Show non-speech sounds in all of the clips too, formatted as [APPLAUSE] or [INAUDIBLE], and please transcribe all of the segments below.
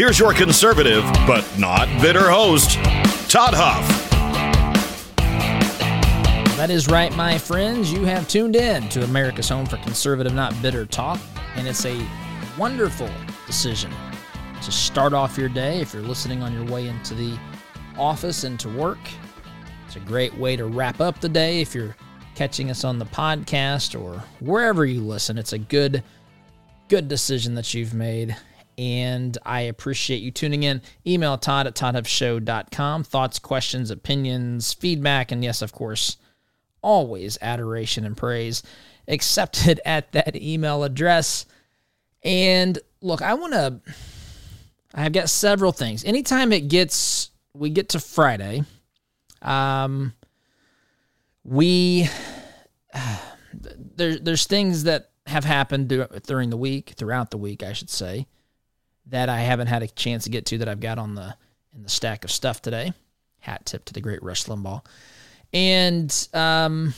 Here's your conservative, but not bitter host, Todd Huff. That is right, my friends. You have tuned in to America's Home for Conservative, Not Bitter Talk, and it's a wonderful decision to start off your day if you're listening on your way into the office and to work. It's a great way to wrap up the day if you're catching us on the podcast or wherever you listen. It's a good, good decision that you've made. And I appreciate you tuning in. Email Todd at ToddHuffShow.com. Thoughts, questions, opinions, feedback, and yes, of course, always adoration and praise [LAUGHS] accepted at that email address. And look, I want to, I've got several things. Anytime it gets, we get to Friday, um, we, uh, [SIGHS] there, there's things that have happened during the week, throughout the week, I should say, that I haven't had a chance to get to that I've got on the, in the stack of stuff today. Hat tip to the great Rush Limbaugh. And um,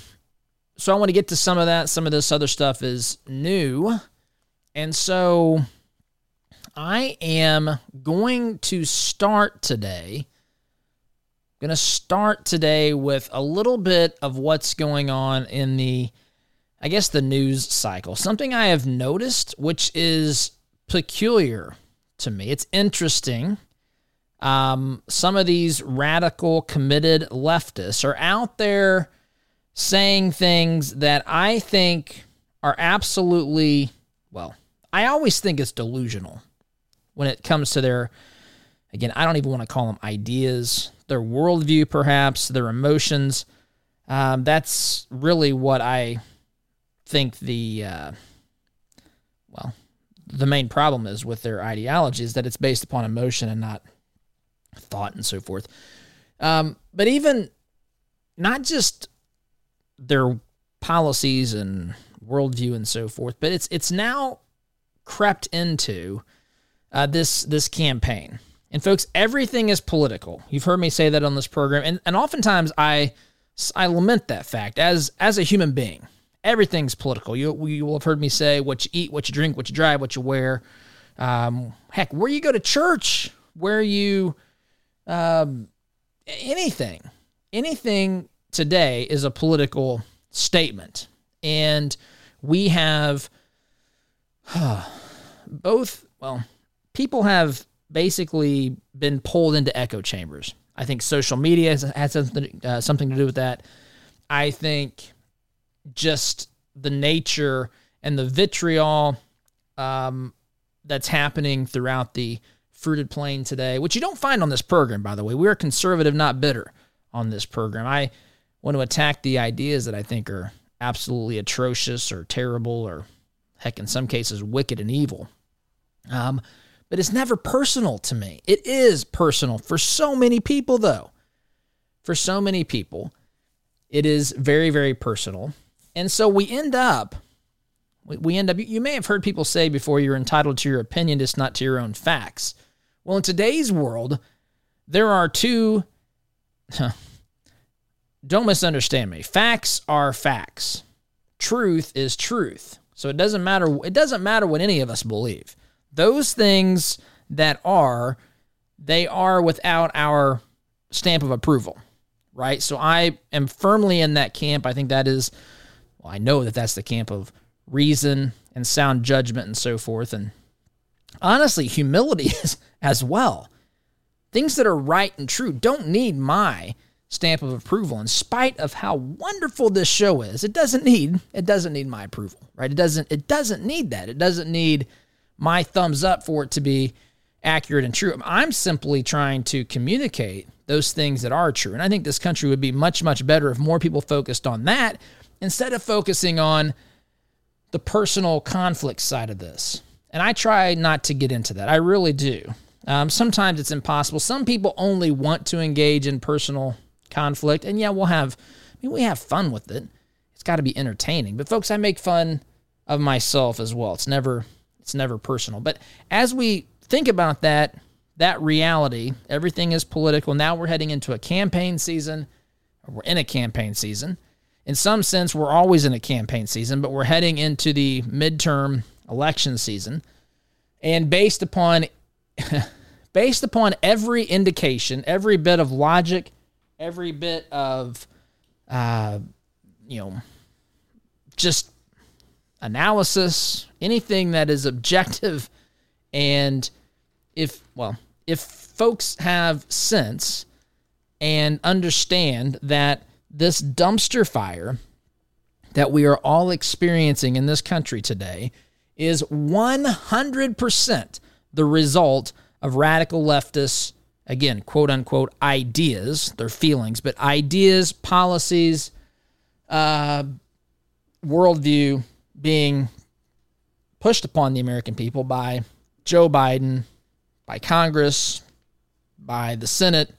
so I want to get to some of that. Some of this other stuff is new. And so I am going to start today. I'm going to start today with a little bit of what's going on in the, I guess, the news cycle. Something I have noticed, which is peculiar to me. It's interesting um, some of these radical, committed leftists are out there saying things that I think are absolutely, well, I always think it's delusional when it comes to their, again, I don't even want to call them ideas, their worldview, perhaps, their emotions. Um, that's really what I think the, uh, well, the main problem is with their ideology is that it's based upon emotion and not thought and so forth. Um, but even not just their policies and worldview and so forth, but it's it's now crept into uh, this this campaign. And folks, everything is political. You've heard me say that on this program, and and oftentimes I I lament that fact as as a human being. Everything's political. You you will have heard me say what you eat, what you drink, what you drive, what you wear. Um, heck, where you go to church, where you um, anything, anything today is a political statement. And we have uh, [SIGHS] both, well, people have basically been pulled into echo chambers. I think social media has, has something, uh, something to do with that. I think just the nature and the vitriol um, that's happening throughout the fruited plain today, which you don't find on this program, by the way. We're conservative, not bitter on this program. I want to attack the ideas that I think are absolutely atrocious or terrible or, heck, in some cases, wicked and evil. Um, but it's never personal to me. It is personal for so many people, though. For so many people, it is very, very personal. And so we end up, we end up, you may have heard people say before you're entitled to your opinion, just not to your own facts. Well, in today's world, there are two. don't misunderstand me. Facts are facts. Truth is truth. So it doesn't matter. It doesn't matter what any of us believe. Those things that are, they are without our stamp of approval, right? So I am firmly in that camp. I think that is, well, I know that that's the camp of reason and sound judgment and so forth. And honestly, humility [LAUGHS] is as well. Things that are right and true don't need my stamp of approval in spite of how wonderful this show is. It doesn't need it doesn't need my approval, right? It doesn't it doesn't need that. It doesn't need my thumbs up for it to be accurate and true. I'm simply trying to communicate those things that are true. And I think this country would be much much better if more people focused on that instead of focusing on the personal conflict side of this. And I try not to get into that. I really do. Um, sometimes it's impossible. Some people only want to engage in personal conflict, and yeah, we'll have. I mean, we have fun with it. It's got to be entertaining. But folks, I make fun of myself as well. It's never it's never personal. But as we think about that that reality, everything is political. Now we're heading into a campaign season. We're in a campaign season. In some sense, we're always in a campaign season, but we're heading into the midterm election season. And based upon [LAUGHS] based upon every indication, every bit of logic, every bit of uh, you know, just analysis, anything that is objective, and if well, if folks have sense and understand that this dumpster fire that we are all experiencing in this country today is 100% the result of radical leftists, again, quote unquote, ideas, their feelings, but ideas, policies, uh, worldview being pushed upon the American people by Joe Biden, by Congress, by the Senate.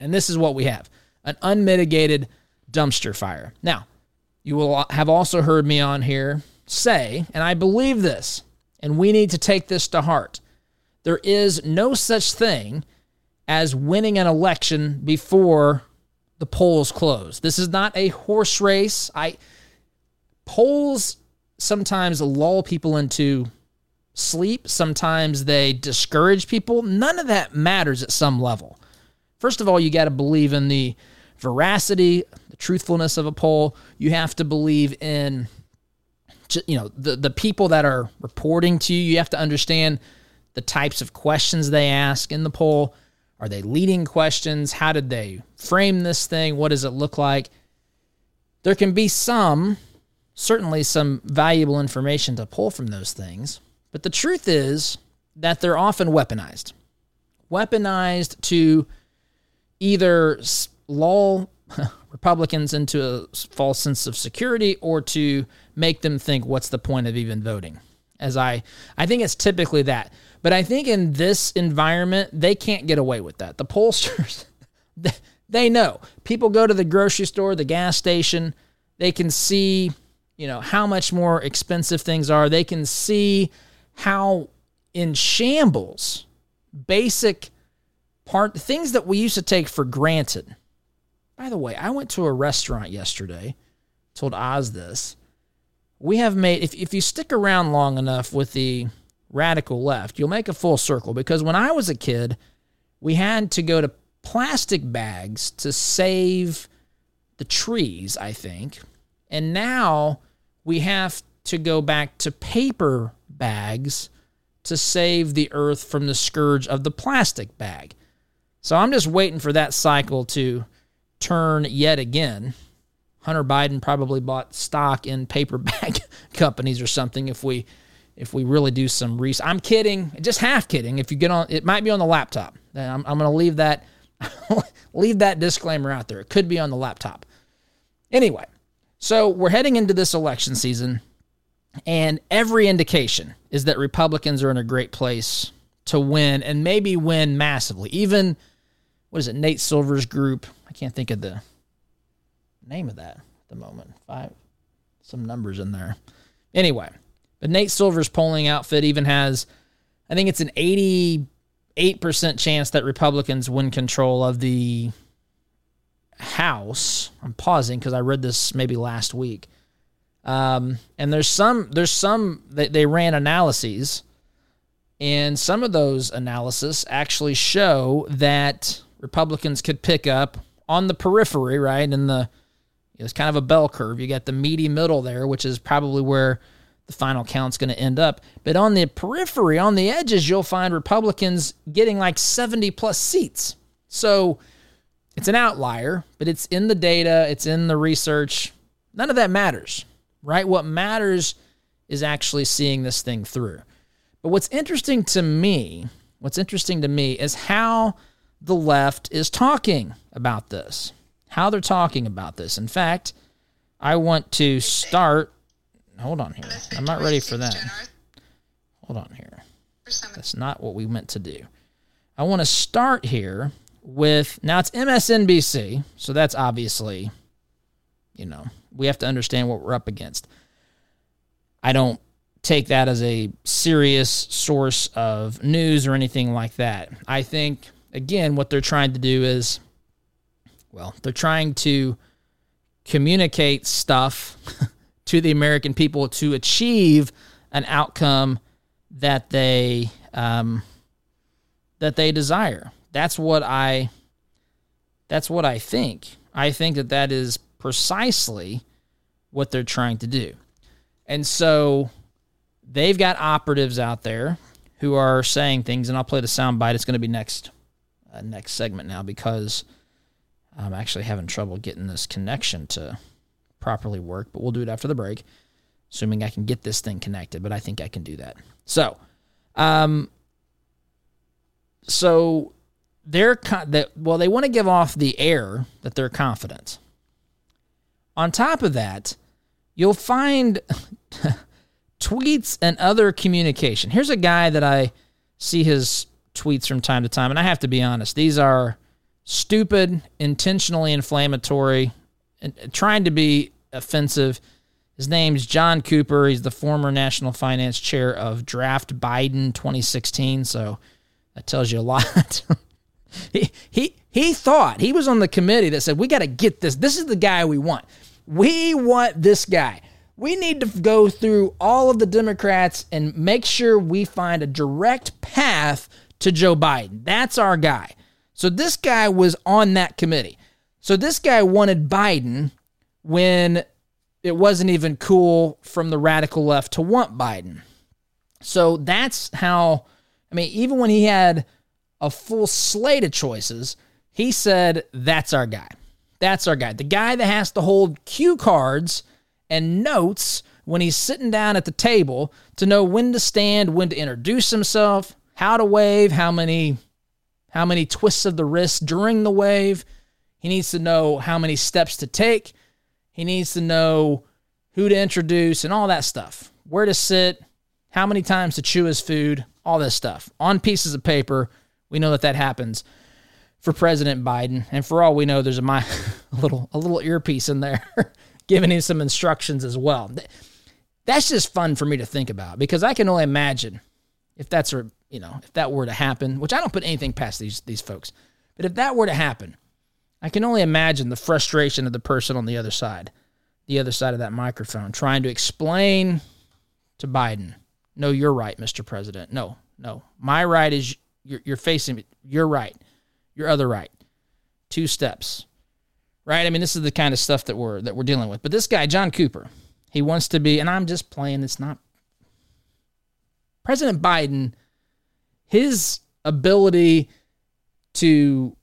And this is what we have an unmitigated dumpster fire. Now, you will have also heard me on here say, and I believe this, and we need to take this to heart there is no such thing as winning an election before the polls close. This is not a horse race. I polls sometimes lull people into sleep, sometimes they discourage people. None of that matters at some level. First of all, you got to believe in the veracity, the truthfulness of a poll. You have to believe in you know the the people that are reporting to you. You have to understand the types of questions they ask in the poll. Are they leading questions? How did they frame this thing? What does it look like? There can be some, certainly some valuable information to pull from those things, but the truth is that they're often weaponized. Weaponized to either lull [LAUGHS] Republicans into a false sense of security or to make them think, what's the point of even voting? As I, I think it's typically that. But I think in this environment, they can't get away with that. The pollsters, [LAUGHS] they know. People go to the grocery store, the gas station, they can see, you know, how much more expensive things are. They can see how in shambles basic part things that we used to take for granted. By the way, I went to a restaurant yesterday, told Oz this. We have made if if you stick around long enough with the radical left, you'll make a full circle because when I was a kid, we had to go to plastic bags to save the trees, I think. And now we have to go back to paper bags to save the earth from the scourge of the plastic bag. So I'm just waiting for that cycle to turn yet again. Hunter Biden probably bought stock in paper bag [LAUGHS] companies or something if we if we really do some research. I'm kidding, just half kidding. If you get on, it might be on the laptop. I'm, I'm going to leave that [LAUGHS] leave that disclaimer out there. It could be on the laptop. Anyway, so we're heading into this election season, and every indication is that Republicans are in a great place to win and maybe win massively. Even what is it, Nate Silver's group? I can't think of the name of that at the moment. Five, some numbers in there. Anyway, but Nate Silver's polling outfit even has, I think it's an 88% chance that Republicans win control of the House. I'm pausing because I read this maybe last week. Um, and there's some, there's some, they, they ran analyses, and some of those analysis actually show that Republicans could pick up on the periphery, right? In the, it's kind of a bell curve. You got the meaty middle there, which is probably where the final count's going to end up. But on the periphery, on the edges, you'll find Republicans getting like 70 plus seats. So it's an outlier, but it's in the data, it's in the research. None of that matters, right? What matters is actually seeing this thing through. But what's interesting to me, what's interesting to me is how the left is talking about this, how they're talking about this. In fact, I want to start Hold on here. I'm not ready for that. Hold on here. That's not what we meant to do. I want to start here with now it's MSNBC, so that's obviously, you know, we have to understand what we're up against. I don't take that as a serious source of news or anything like that. I think, again, what they're trying to do is, well, they're trying to communicate stuff [LAUGHS] to the American people to achieve an outcome that they um, that they desire. That's what I that's what I think. I think that that is precisely what they're trying to do. And so they've got operatives out there who are saying things, and I'll play the soundbite. It's going to be next uh, next segment now because I'm actually having trouble getting this connection to properly work, but we'll do it after the break, assuming I can get this thing connected. But I think I can do that. So, um, so they're that well, they want to give off the air that they're confident. On top of that, you'll find [LAUGHS] tweets and other communication. Here's a guy that I see his tweets from time to time, and I have to be honest, these are stupid, intentionally inflammatory, and trying to be offensive. His name's Jon Cooper. He's the former national finance chair of Draft Biden 2016. So that tells you a lot. [LAUGHS] he, he, he thought he was on the committee that said, We got to get this. This is the guy we want. We want this guy. We need to go through all of the Democrats and make sure we find a direct path to Joe Biden. That's our guy. So this guy was on that committee. So this guy wanted Biden when it wasn't even cool from the radical left to want Biden. So that's how, I mean, even when he had a full slate of choices, he said, That's our guy. That's our guy. The guy that has to hold cue cards and notes when he's sitting down at the table to know when to stand, when to introduce himself, how to wave, how many how many twists of the wrist during the wave. He needs to know how many steps to take. He needs to know who to introduce and all that stuff. Where to sit, how many times to chew his food, all this stuff on pieces of paper. We know that that happens for President Biden, and for all we know, there's a, my, [LAUGHS] a little a little earpiece in there [LAUGHS] giving him some instructions as well. That's just fun for me to think about because I can only imagine if that's a you know if that were to happen, which I don't put anything past these these folks, but if that were to happen, I can only imagine the frustration of the person on the other side, the other side of that microphone, trying to explain to Biden, no, you're right, Mr. President. No, no, my right is you're, you're facing me. You're right your other right. Two steps. Right? I mean, this is the kind of stuff that we're that we're dealing with. But this guy, Jon Cooper, he wants to be, and I'm just playing, it's not President Biden, his ability to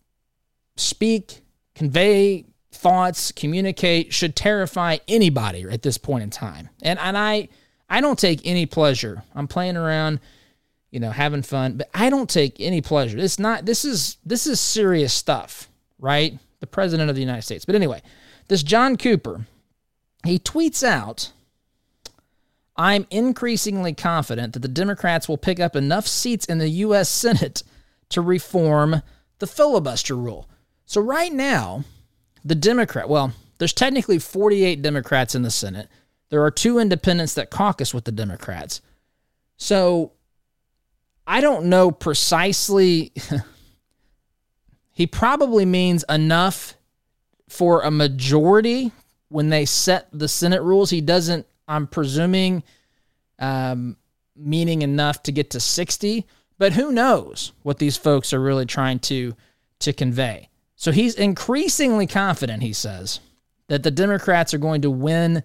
speak, convey thoughts, communicate should terrify anybody at this point in time. And and I I don't take any pleasure. I'm playing around you know, having fun. But I don't take any pleasure. It's not. This is this is serious stuff, right? The president of the United States. But anyway, this Jon Cooper, he tweets out. I'm increasingly confident that the Democrats will pick up enough seats in the U.S. Senate to reform the filibuster rule. So, right now, the Democrat, well, there's technically 48 Democrats in the Senate. There are two independents that caucus with the Democrats. So, I don't know precisely. [LAUGHS] he probably means enough for a majority when they set the Senate rules. He doesn't, I'm presuming, um, meaning enough to get to 60. But who knows what these folks are really trying to to convey. So he's increasingly confident, he says, that the Democrats are going to win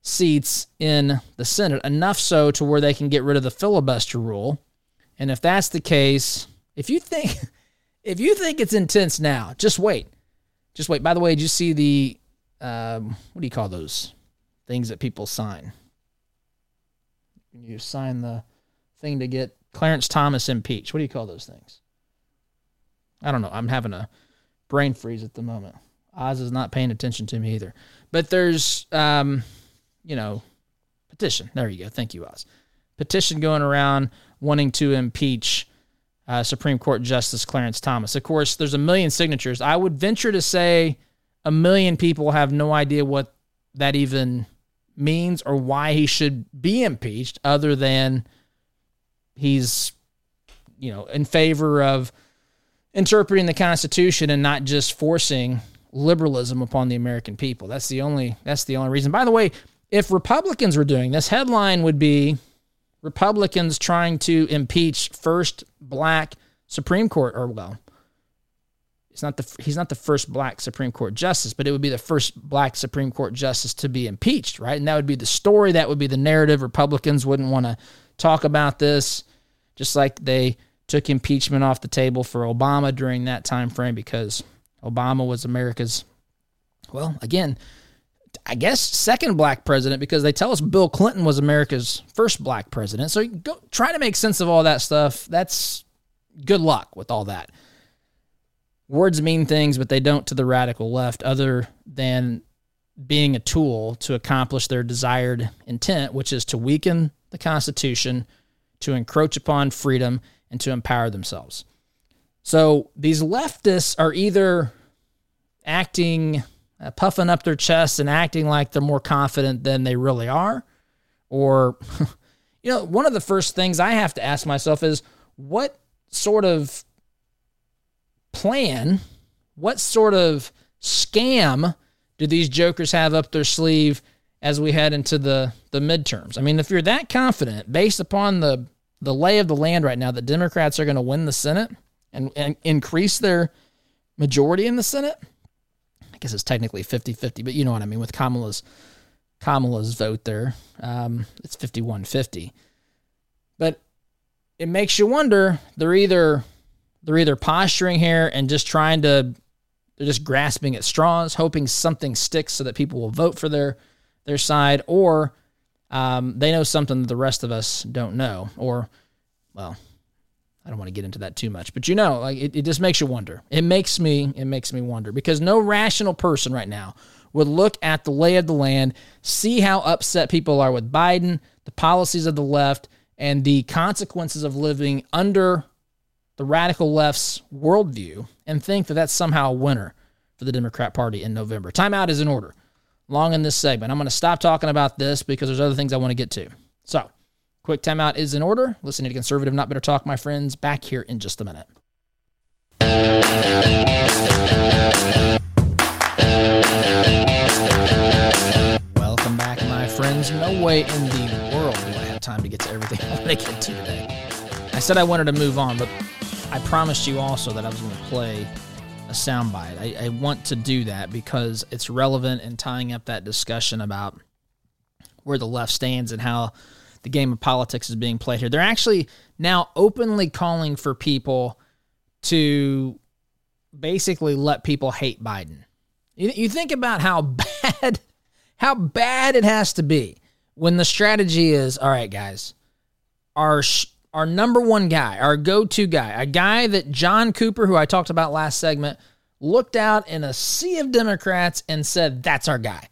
seats in the Senate, enough so to where they can get rid of the filibuster rule and if that's the case, if you think [LAUGHS] if you think it's intense now, just wait. Just wait. By the way, did you see the um, what do you call those things that people sign? You sign the thing to get Clarence Thomas impeached. What do you call those things? I don't know. I'm having a brain freeze at the moment. Oz is not paying attention to me either. But there's, um, you know, petition. There you go. Thank you, Oz petition going around wanting to impeach uh, Supreme Court Justice Clarence Thomas. Of course, there's a million signatures. I would venture to say a million people have no idea what that even means or why he should be impeached, other than he's, you know, in favor of interpreting the Constitution and not just forcing liberalism upon the American people. That's the only that's the only reason. By the way, if Republicans were doing this, headline would be Republicans trying to impeach first black Supreme Court or well, it's not the he's not the first black Supreme Court justice, but it would be the first black Supreme Court justice to be impeached, right? And that would be the story, that would be the narrative. Republicans wouldn't want to talk about this, just like they took impeachment off the table for Obama during that time frame because Obama was America's well, again, I guess second black president because they tell us Bill Clinton was America's first black president. So go try to make sense of all that stuff. That's good luck with all that. Words mean things, but they don't to the radical left, other than being a tool to accomplish their desired intent, which is to weaken the Constitution, to encroach upon freedom, and to empower themselves. So these leftists are either acting, uh, puffing up their chests and acting like they're more confident than they really are, or, [LAUGHS] you know, one of the first things I have to ask myself is what sort of plan, what sort of scam do these jokers have up their sleeve as we head into the the midterms? I mean, if you're that confident based upon the the lay of the land right now that Democrats are going to win the Senate and, and increase their majority in the Senate, I guess it's technically 50-50, but you know what I mean with Kamala's Kamala's vote there. Um, it's 51-50. But it makes you wonder, they're either they're either posturing here and just trying to they're just grasping at straws, hoping something sticks so that people will vote for their their side, or um, they know something that the rest of us don't know. Or, well, I don't want to get into that too much, but you know, like it, it just makes you wonder. It makes me it makes me wonder because no rational person right now would look at the lay of the land, see how upset people are with Biden, the policies of the left, and the consequences of living under the radical left's worldview and think that that's somehow a winner for the Democrat Party in November. Timeout is in order. Long in this segment. I'm going to stop talking about this because there's other things I want to get to. So, quick timeout is in order. Listening to Conservative Not Bitter Talk, my friends. Back here in just a minute. Welcome back, my friends. No way in the world do I have time to get to everything [LAUGHS] I want to get to today. I said I wanted to move on, but I promised you also that I was going to play a soundbite. I, I want to do that because it's relevant in tying up that discussion about where the left stands and how the game of politics is being played here. They're actually now openly calling for people to basically let people hate Biden. You, you think about how [LAUGHS] bad how bad it has to be when the strategy is, all right, guys, our our number one guy, our go to guy, a guy that Jon Cooper, who I talked about last segment, looked out in a sea of Democrats and said, that's our guy.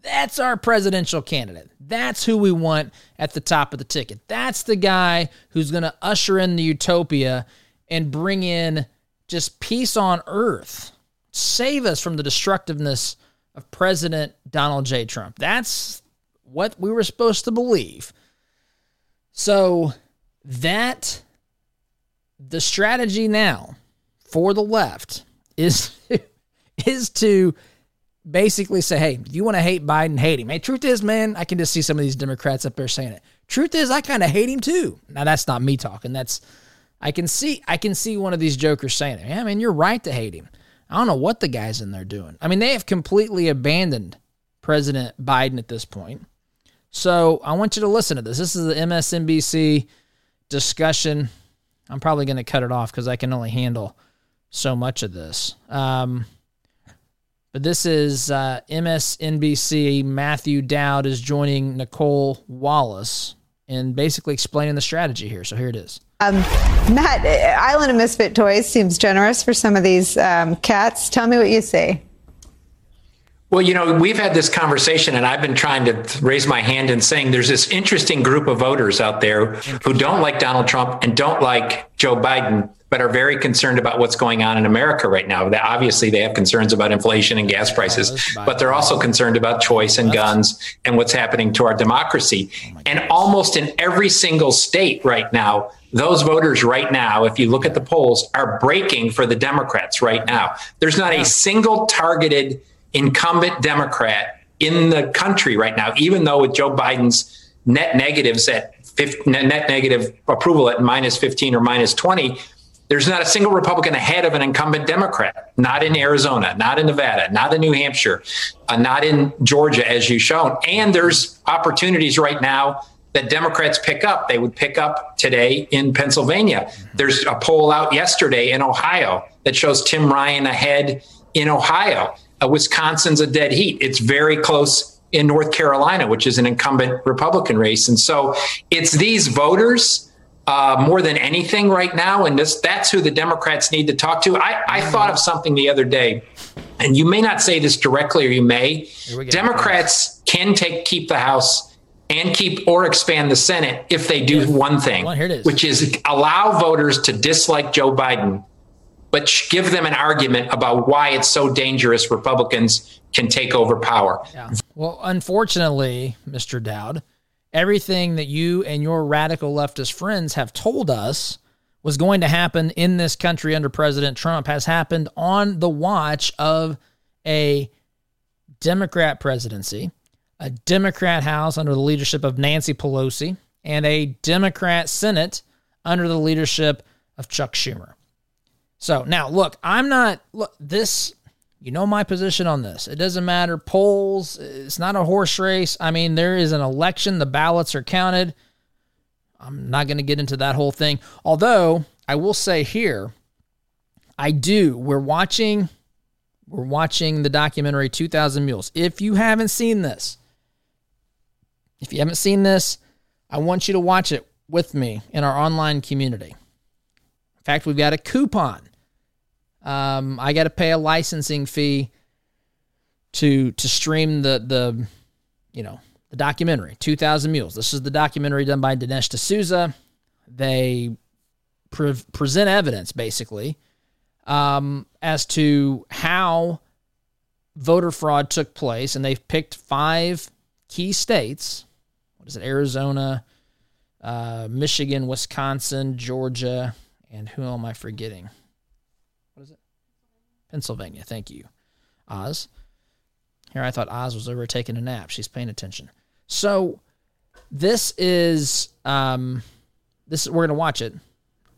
That's our presidential candidate. That's who we want at the top of the ticket. That's the guy who's going to usher in the utopia and bring in just peace on earth. Save us from the destructiveness of President Donald J. Trump. That's what we were supposed to believe. So that the strategy now for the left is [LAUGHS] is to basically say, hey, if you want to hate Biden, hate him. Hey, truth is, man, I can just see some of these Democrats up there saying it. Truth is, I kind of hate him too. Now that's not me talking. That's I can see I can see one of these jokers saying it. Yeah, man, you're right to hate him. I don't know what the guys in there doing. I mean, they have completely abandoned President Biden at this point. So I want you to listen to this. This is the MSNBC discussion. I'm probably going to cut it off because I can only handle so much of this. Um, but this is uh, MSNBC. Matthew Dowd is joining Nicolle Wallace and basically explaining the strategy here. So here it is. Um, Matt, Island of Misfit Toys seems generous for some of these um, cats. Tell me what you see. Well, you know, we've had this conversation, and I've been trying to raise my hand and saying there's this interesting group of voters out there who don't like Donald Trump and don't like Joe Biden, but are very concerned about what's going on in America right now. That obviously they have concerns about inflation and gas prices, but they're also concerned about choice and guns and what's happening to our democracy. And almost in every single state right now, those voters right now, if you look at the polls, are breaking for the Democrats right now. There's not a single targeted incumbent Democrat in the country right now, even though with Joe Biden's net negatives at 50, net negative approval at minus 15 or minus 20, there's not a single Republican ahead of an incumbent Democrat, not in Arizona, not in Nevada, not in New Hampshire, uh, not in Georgia, as you've shown. And there's opportunities right now that Democrats pick up. They would pick up today in Pennsylvania. There's a poll out yesterday in Ohio that shows Tim Ryan ahead in Ohio. Uh, Wisconsin's a dead heat. It's very close in North Carolina, which is an incumbent Republican race. And so it's these voters uh, more than anything right now. And this, that's who the Democrats need to talk to. I, I thought of something the other day, and you may not say this directly or you may. Democrats can take keep the House and keep or expand the Senate if they do one thing, Well, here it is. which is allow voters to dislike Joe Biden but give them an argument about why it's so dangerous Republicans can take over power. Yeah. Well, unfortunately, Mr. Dowd, everything that you and your radical leftist friends have told us was going to happen in this country under President Trump has happened on the watch of a Democrat presidency, a Democrat House under the leadership of Nancy Pelosi, and a Democrat Senate under the leadership of Chuck Schumer. So now, look, I'm not look this. You know my position on this. It doesn't matter polls. It's not a horse race. I mean, there is an election. The ballots are counted. I'm not going to get into that whole thing. Although I will say here, I do. We're watching. We're watching the documentary 2000 Mules. If you haven't seen this, if you haven't seen this, I want you to watch it with me in our online community. In fact, we've got a coupon um, I got to pay a licensing fee to to stream the the you know the documentary 2000 mules. This is the documentary done by dinesh d'souza. They pre- present evidence basically um, as to how voter fraud took place and they've picked five key states. What is it? Arizona uh, michigan wisconsin georgia and who am i forgetting Pennsylvania. Thank you, Oz. Here I thought Oz was over taking a nap. She's paying attention. So this is um, this we're gonna watch it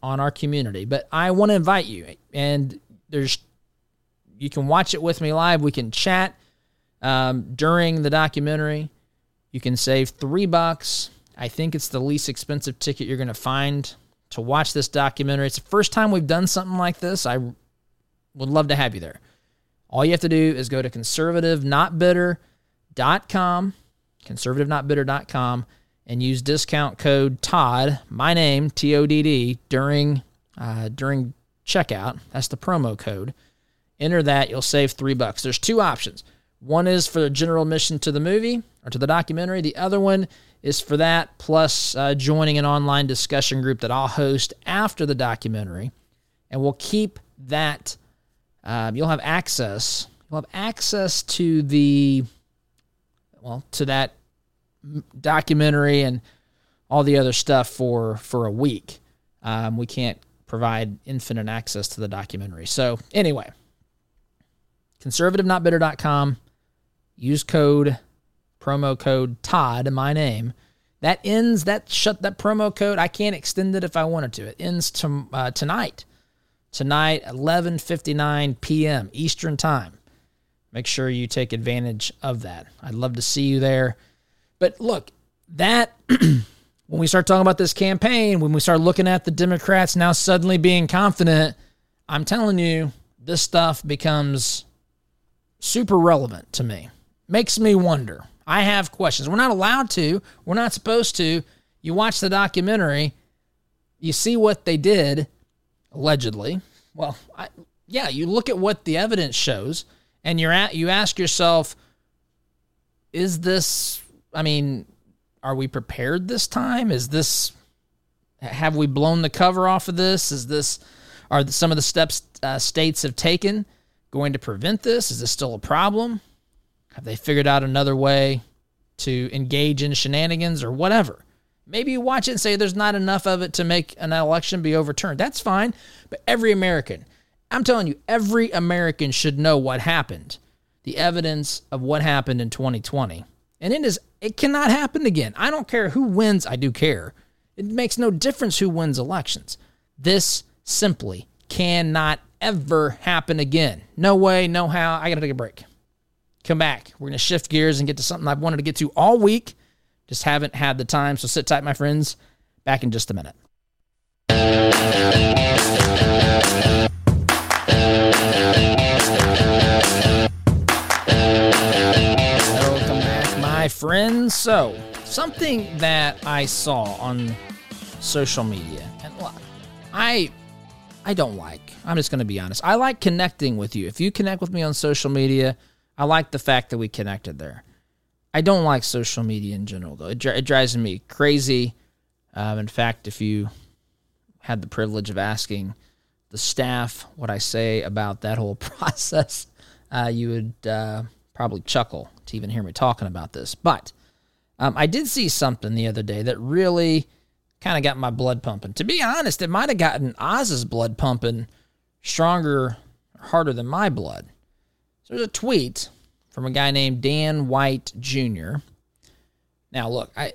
on our community, but I want to invite you, and there's you can watch it with me live. We can chat um, during the documentary. You can save three bucks. I think it's the least expensive ticket you're going to find to watch this documentary. It's the first time we've done something like this. I would love to have you there. All you have to do is go to conservativenotbitter.com, conservativenotbitter.com, and use discount code Todd, my name T O D D, during uh, during checkout. That's the promo code. Enter that, you'll save three bucks. There's two options. One is for the general admission to the movie or to the documentary. The other one is for that plus uh, joining an online discussion group that I'll host after the documentary, and we'll keep that um, you'll have access. You'll have access to the well to that documentary and all the other stuff for for a week. Um, we can't provide infinite access to the documentary. So anyway, conservativenotbitter.com. Use code promo code Todd, my name. That ends that shut that promo code. I can't extend it if I wanted to. It ends to, uh, tonight tonight, 11:59 p.m. Eastern Time. Make sure you take advantage of that. I'd love to see you there. But look, that [CLEARS THROAT] when we start talking about this campaign, when we start looking at the Democrats now suddenly being confident, I'm telling you, this stuff becomes super relevant to me. Makes me wonder. I have questions. We're not allowed to. We're not supposed to. You watch the documentary, you see what they did allegedly. Well, I, yeah, you look at what the evidence shows, And you're at you ask yourself, is this I mean, are we prepared this time? Is this have we blown the cover off of this? Is this are some of the steps uh, states have taken going to prevent this? Is this still a problem? Have they figured out another way to engage in shenanigans or whatever? Maybe you watch it and say there's not enough of it to make an election be overturned. That's fine. But every American, I'm telling you, every American should know what happened, the evidence of what happened in 2020. And it is it cannot happen again. I don't care who wins, I do care. It makes no difference who wins elections. This simply cannot ever happen again. No way, no how. I got to take a break. Come back. We're going to shift gears and get to something I've wanted to get to all week. Just haven't had the time. So sit tight, my friends. Back in just a minute. Welcome back, my friends. So, something that I saw on social media, and I I don't like. I'm just going to be honest. I like connecting with you. If you connect with me on social media, I like the fact that we connected there. I don't like social media in general, though. It, it drives me crazy. Um, in fact, if you had the privilege of asking the staff what I say about that whole [LAUGHS] process, uh, you would uh, probably chuckle to even hear me talking about this. But um, I did see something the other day that really kind of got my blood pumping. To be honest, it might have gotten Oz's blood pumping stronger, harder than my blood. So there's a tweet from a guy named Dan White Jr. Now, look, I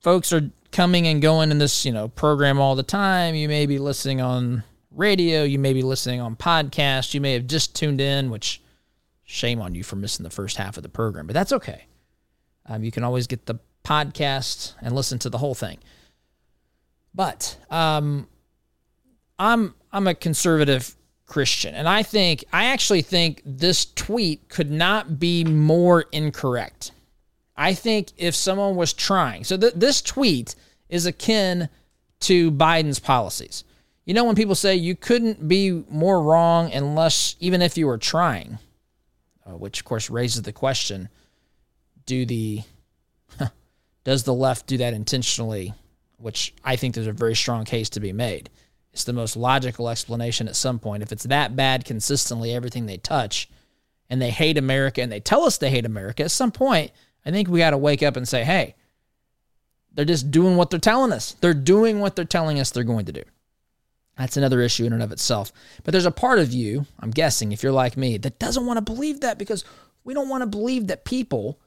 folks are coming and going in this, you know, program all the time. You may be listening on radio, you may be listening on podcast, you may have just tuned in, which shame on you for missing the first half of the program, but that's okay. Um, you can always get the podcast and listen to the whole thing. But um, I'm I'm a conservative Christian, and I think I actually think this tweet could not be more incorrect. I think if someone was trying, so th- this tweet is akin to Biden's policies. You know, when people say you couldn't be more wrong unless, even if you were trying, uh, which of course raises the question: Do the does the left do that intentionally which I think there's a very strong case to be made. It's the most logical explanation at some point. If it's that bad consistently, everything they touch, and they hate America and they tell us they hate America, at some point, I think we got to wake up and say, hey, they're just doing what they're telling us. They're doing what they're telling us they're going to do. That's another issue in and of itself. But there's a part of you, I'm guessing, if you're like me, that doesn't want to believe that because we don't want to believe that people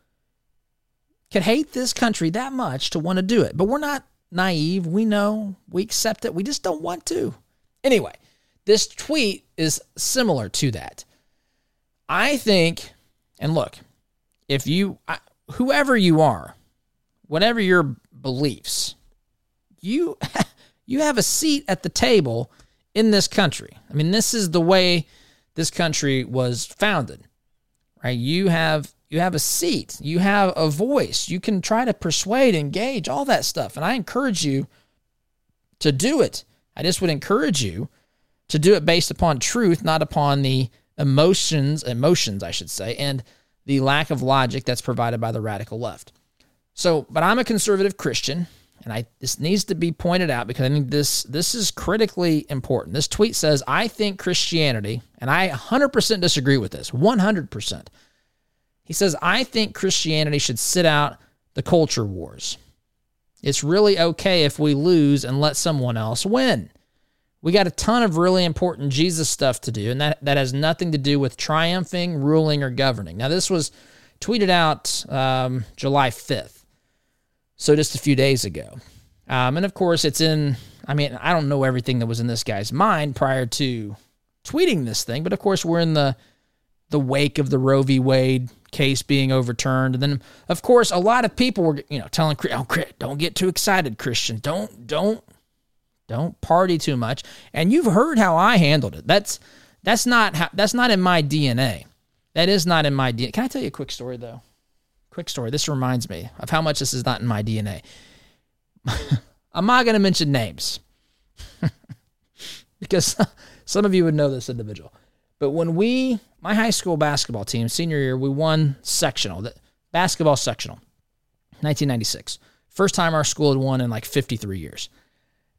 could hate this country that much to want to do it. But we're not naive. We know. We accept it. We just don't want to. Anyway, this tweet is similar to that. I think, and look, if you, whoever you are, whatever your beliefs, you, [LAUGHS] you have a seat at the table in this country. I mean, this is the way this country was founded, right? You have you have a seat, you have a voice, you can try to persuade, engage, all that stuff. And I encourage you to do it. I just would encourage you to do it based upon truth, not upon the emotions, emotions, I should say, and the lack of logic that's provided by the radical left. So, but I'm a conservative Christian, and I this needs to be pointed out because I think this this is critically important. This tweet says, "I think Christianity," and I 100% disagree with this. 100%. He says, I think Christianity should sit out the culture wars. It's really okay if we lose and let someone else win. We got a ton of really important Jesus stuff to do, and that, that has nothing to do with triumphing, ruling, or governing. Now, this was tweeted out um, July 5th, so just a few days ago. Um, and of course, it's in, I mean, I don't know everything that was in this guy's mind prior to tweeting this thing, but of course, we're in the the wake of the Roe v. Wade case being overturned. And then, of course, a lot of people were, you know, telling, oh, don't get too excited, Christian. Don't, don't, don't party too much. And you've heard how I handled it. That's, that's not, how, that's not in my DNA. That is not in my DNA. Can I tell you a quick story, though? Quick story. This reminds me of how much this is not in my DNA. [LAUGHS] I'm not going to mention names [LAUGHS] because [LAUGHS] some of you would know this individual. But when we, my high school basketball team, senior year, we won sectional, the basketball sectional, 1996. First time our school had won in like 53 years.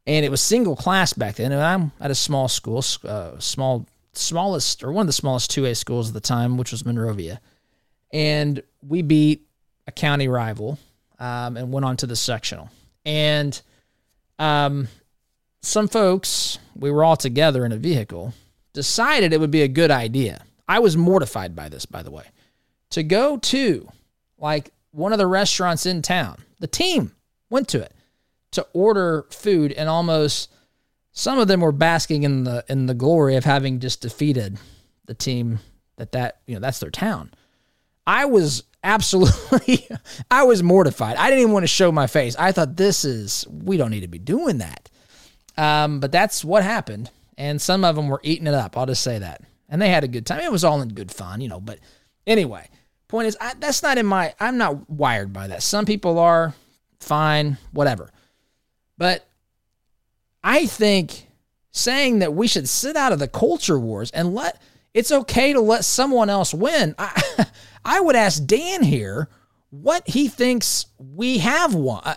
And it was single class back then. And I'm at a small school, uh, small, smallest, or one of the smallest 2A schools at the time, which was Monrovia. And we beat a county rival um, and went on to the sectional. And um, some folks, we were all together in a vehicle, decided it would be a good idea. I was mortified by this, by the way, to go to like one of the restaurants in town. The team went to it to order food, and almost some of them were basking in the in the glory of having just defeated the team that that you know that's their town. I was absolutely [LAUGHS] I was mortified. I didn't even want to show my face. I thought this is we don't need to be doing that. Um, but that's what happened, and some of them were eating it up. I'll just say that, and they had a good time. It was all in good fun, you know. But anyway, point is, I, that's not in my. I'm not wired by that. Some people are fine, whatever. But I think saying that we should sit out of the culture wars and let it's okay to let someone else win. I, [LAUGHS] I would ask Dan here what he thinks we have won. Uh,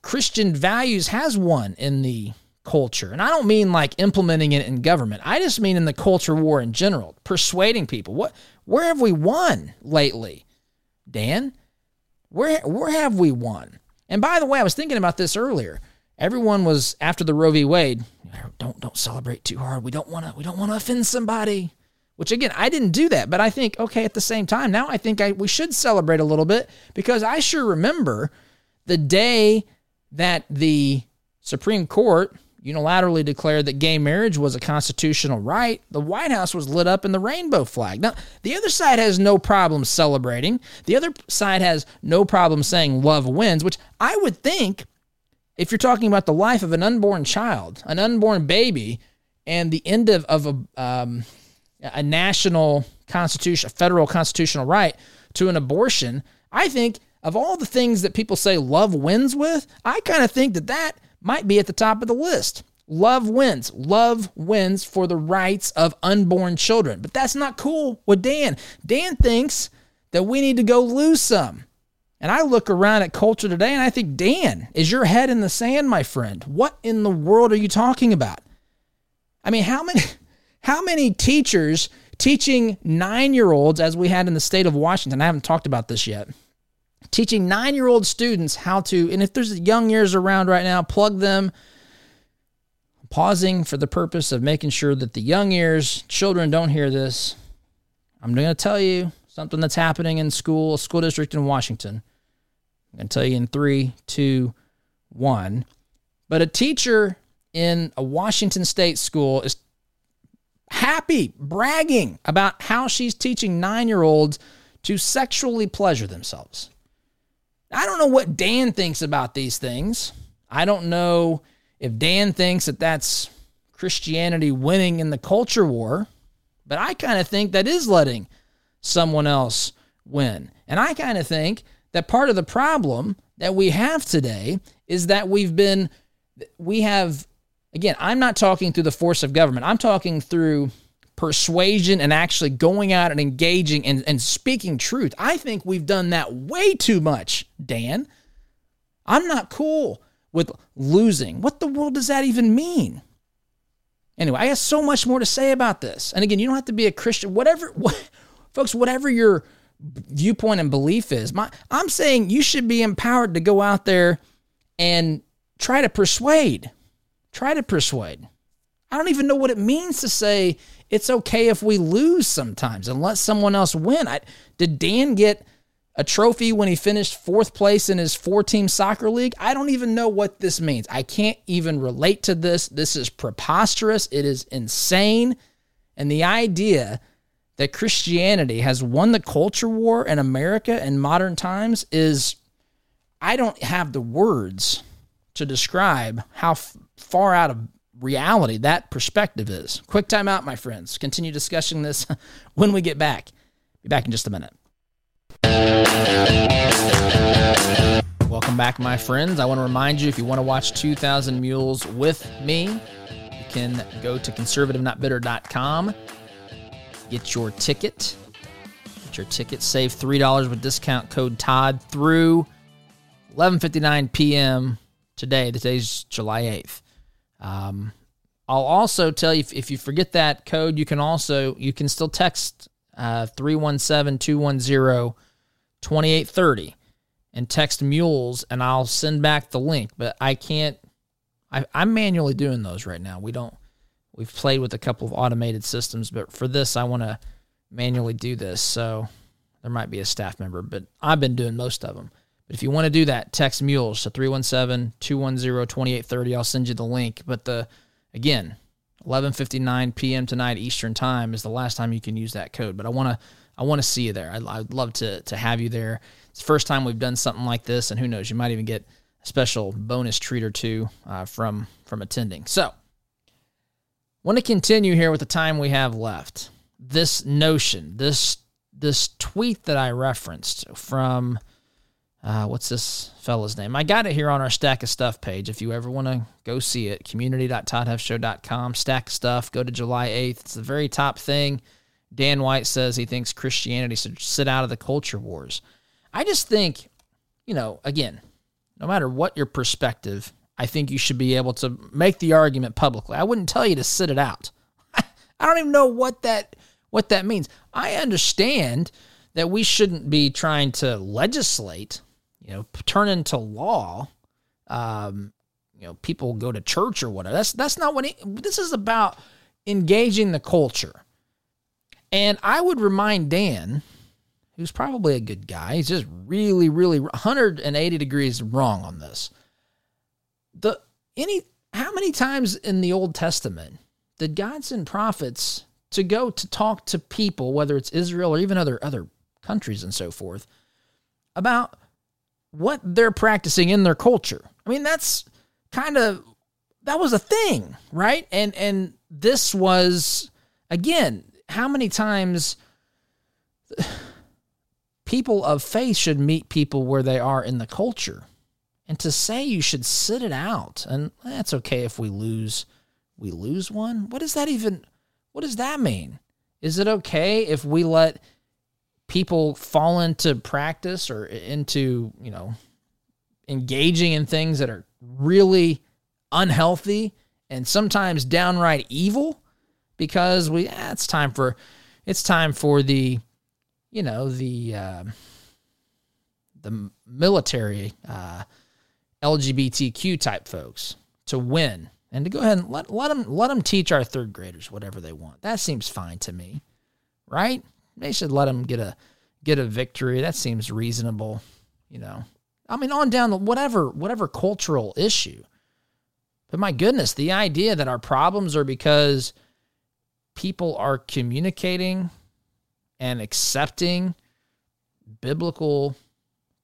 Christian values has won in the culture. And I don't mean like implementing it in government. I just mean in the culture war in general, persuading people. What where have we won lately? Dan, where where have we won? And by the way, I was thinking about this earlier. Everyone was after the Roe v. Wade. Don't don't celebrate too hard. We don't want to we don't want to offend somebody. Which again, I didn't do that, but I think okay. At the same time, now I think I, we should celebrate a little bit because I sure remember the day that the Supreme Court unilaterally declared that gay marriage was a constitutional right, the White House was lit up in the rainbow flag. Now, the other side has no problem celebrating. The other side has no problem saying love wins, which I would think if you're talking about the life of an unborn child, an unborn baby, and the end of, of a, um, a national constitution, a federal constitutional right to an abortion, I think of all the things that people say love wins with, I kind of think that that might be at the top of the list. Love wins. Love wins for the rights of unborn children. But that's not cool with Dan. Dan thinks that we need to go lose some. And I look around at culture today and I think, Dan, is your head in the sand, my friend? What in the world are you talking about? I mean, how many [LAUGHS] how many teachers teaching 9-year-olds as we had in the state of Washington, I haven't talked about this yet teaching nine year old students how to, and if there's young ears around right now, plug them. Pausing for the purpose of making sure that the young ears, children don't hear this. I'm going to tell you something that's happening in school, a school district in Washington. I'm going to tell you in three, two, one. But a teacher in a Washington state school is happy, bragging about how she's teaching nine year olds to sexually pleasure themselves. I don't know what Dan thinks about these things. I don't know if Dan thinks that that's Christianity winning in the culture war, but I kind of think that is letting someone else win. And I kind of think that part of the problem that we have today is that we've been, we have, again, I'm not talking through the force of government, I'm talking through persuasion and actually going out and engaging and, and speaking truth. I think we've done that way too much, Dan. I'm not cool with losing. What the world does that even mean? Anyway, I have so much more to say about this. And again, you don't have to be a Christian, whatever, [LAUGHS] what, folks, whatever your viewpoint and belief is. My, I'm saying you should be empowered to go out there and try to persuade. Try to persuade. I don't even know what it means to say it's okay if we lose sometimes and let someone else win. I, did Dan get a trophy when he finished fourth place in his four team soccer league? I don't even know what this means. I can't even relate to this. This is preposterous. It is insane. And the idea that Christianity has won the culture war in America in modern times is, I don't have the words to describe how f- far out of reality that perspective is. Quick time out, my friends. Continue discussing this [LAUGHS] when we get back. Be back in just a minute. Welcome back, my friends. I want to remind you if you want to watch 2000 Mules with me, you can go to conservativenotbitter.com get your ticket. Get your ticket. Save $3 with discount code Todd through 11:59 p.m. today. Today's July 8th. Um, I'll also tell you if, if, you forget that code, you can also you can still text uh, 317-210-2830 and text mules and I'll send back the link. But I can't I, I'm manually doing those right now. We don't we've played with a couple of automated systems, but for this I want to manually do this. So there might be a staff member, but I've been doing most of them. But if you want to do that, text mules to 317-210-2830. I'll send you the link. But the again, 11:59 p.m. tonight Eastern Time is the last time you can use that code. But I want to I want to see you there. I'd, I'd, love to to have you there. It's the first time we've done something like this, and who knows, you might even get a special bonus treat or two uh, from from attending. So, want to continue here with the time we have left. This notion, this this tweet that I referenced from uh, what's this fella's name? I got it here on our Stack of Stuff page. If you ever want to go see it, community.toddhuffshow.com. Stack Stuff. Go to July 8th. It's the very top thing. Dan White says he thinks Christianity should sit out of the culture wars. I just think, you know, again, no matter what your perspective, I think you should be able to make the argument publicly. I wouldn't tell you to sit it out. [LAUGHS] I don't even know what that what that means. I understand that we shouldn't be trying to legislate you know, turn into law, um, you know, people go to church or whatever. That's that's not what he, this is about. Engaging the culture, and I would remind Dan, who's probably a good guy. He's just really, really 180 degrees wrong on this. The any how many times in the Old Testament did God send prophets to go to talk to people, whether it's Israel or even other other countries and so forth, about what they're practicing in their culture. I mean, that's kind of that was a thing, right? And and this was again, how many times [SIGHS] people of faith should meet people where they are in the culture. And to say you should sit it out and that's okay if we lose we lose one. What does that even what does that mean? Is it okay if we let people fall into practice or into, you know, engaging in things that are really unhealthy and sometimes downright evil because we eh, it's time for it's time for the you know the uh, the military uh, LGBTQ type folks to win and to go ahead and let let them let them teach our third graders whatever they want. That seems fine to me, right? They should let them get a get a victory. That seems reasonable, you know. I mean, on down to whatever whatever cultural issue. But my goodness, the idea that our problems are because people are communicating and accepting biblical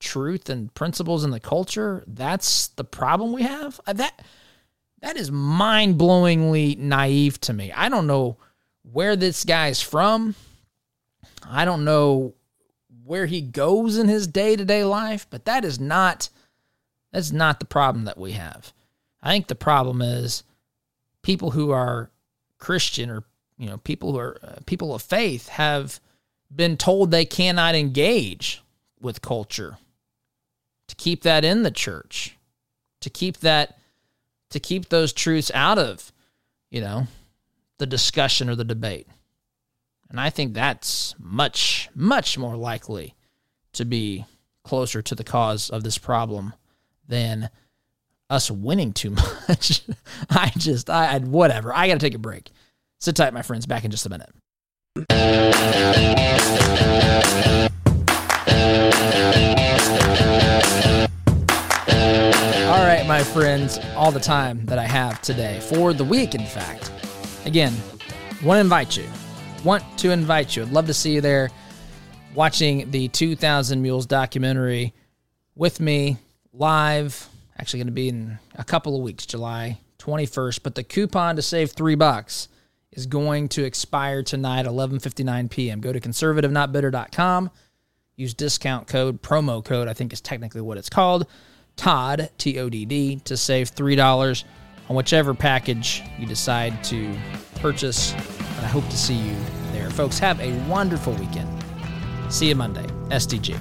truth and principles in the culture, that's the problem we have. Uh, that that is mind-blowingly naive to me. I don't know where this guy's from. I don't know where he goes in his day-to-day life, but that is not that's not the problem that we have. I think the problem is people who are Christian or you know people who are uh, people of faith have been told they cannot engage with culture to keep that in the church to keep that to keep those truths out of you know the discussion or the debate and I think that's much, much more likely to be closer to the cause of this problem than us winning too [LAUGHS] much. I just, I, whatever. I got to take a break. Sit tight, my friends. Back in just a minute. All right, my friends, all the time that I have today for the week, in fact. Again, want to invite you want to invite you. I'd love to see you there watching the 2000 Mules documentary with me live. Actually, going to be in a couple of weeks, July 21st. But the coupon to save three bucks is going to expire tonight, 11:59 p.m. Go to conservativenotbitter.com. Use discount code, promo code, I think is technically what it's called, Todd T O D D, to save three dollars on whichever package you decide to purchase. And I hope to see you there folks, have a wonderful weekend. See you Monday. SDG.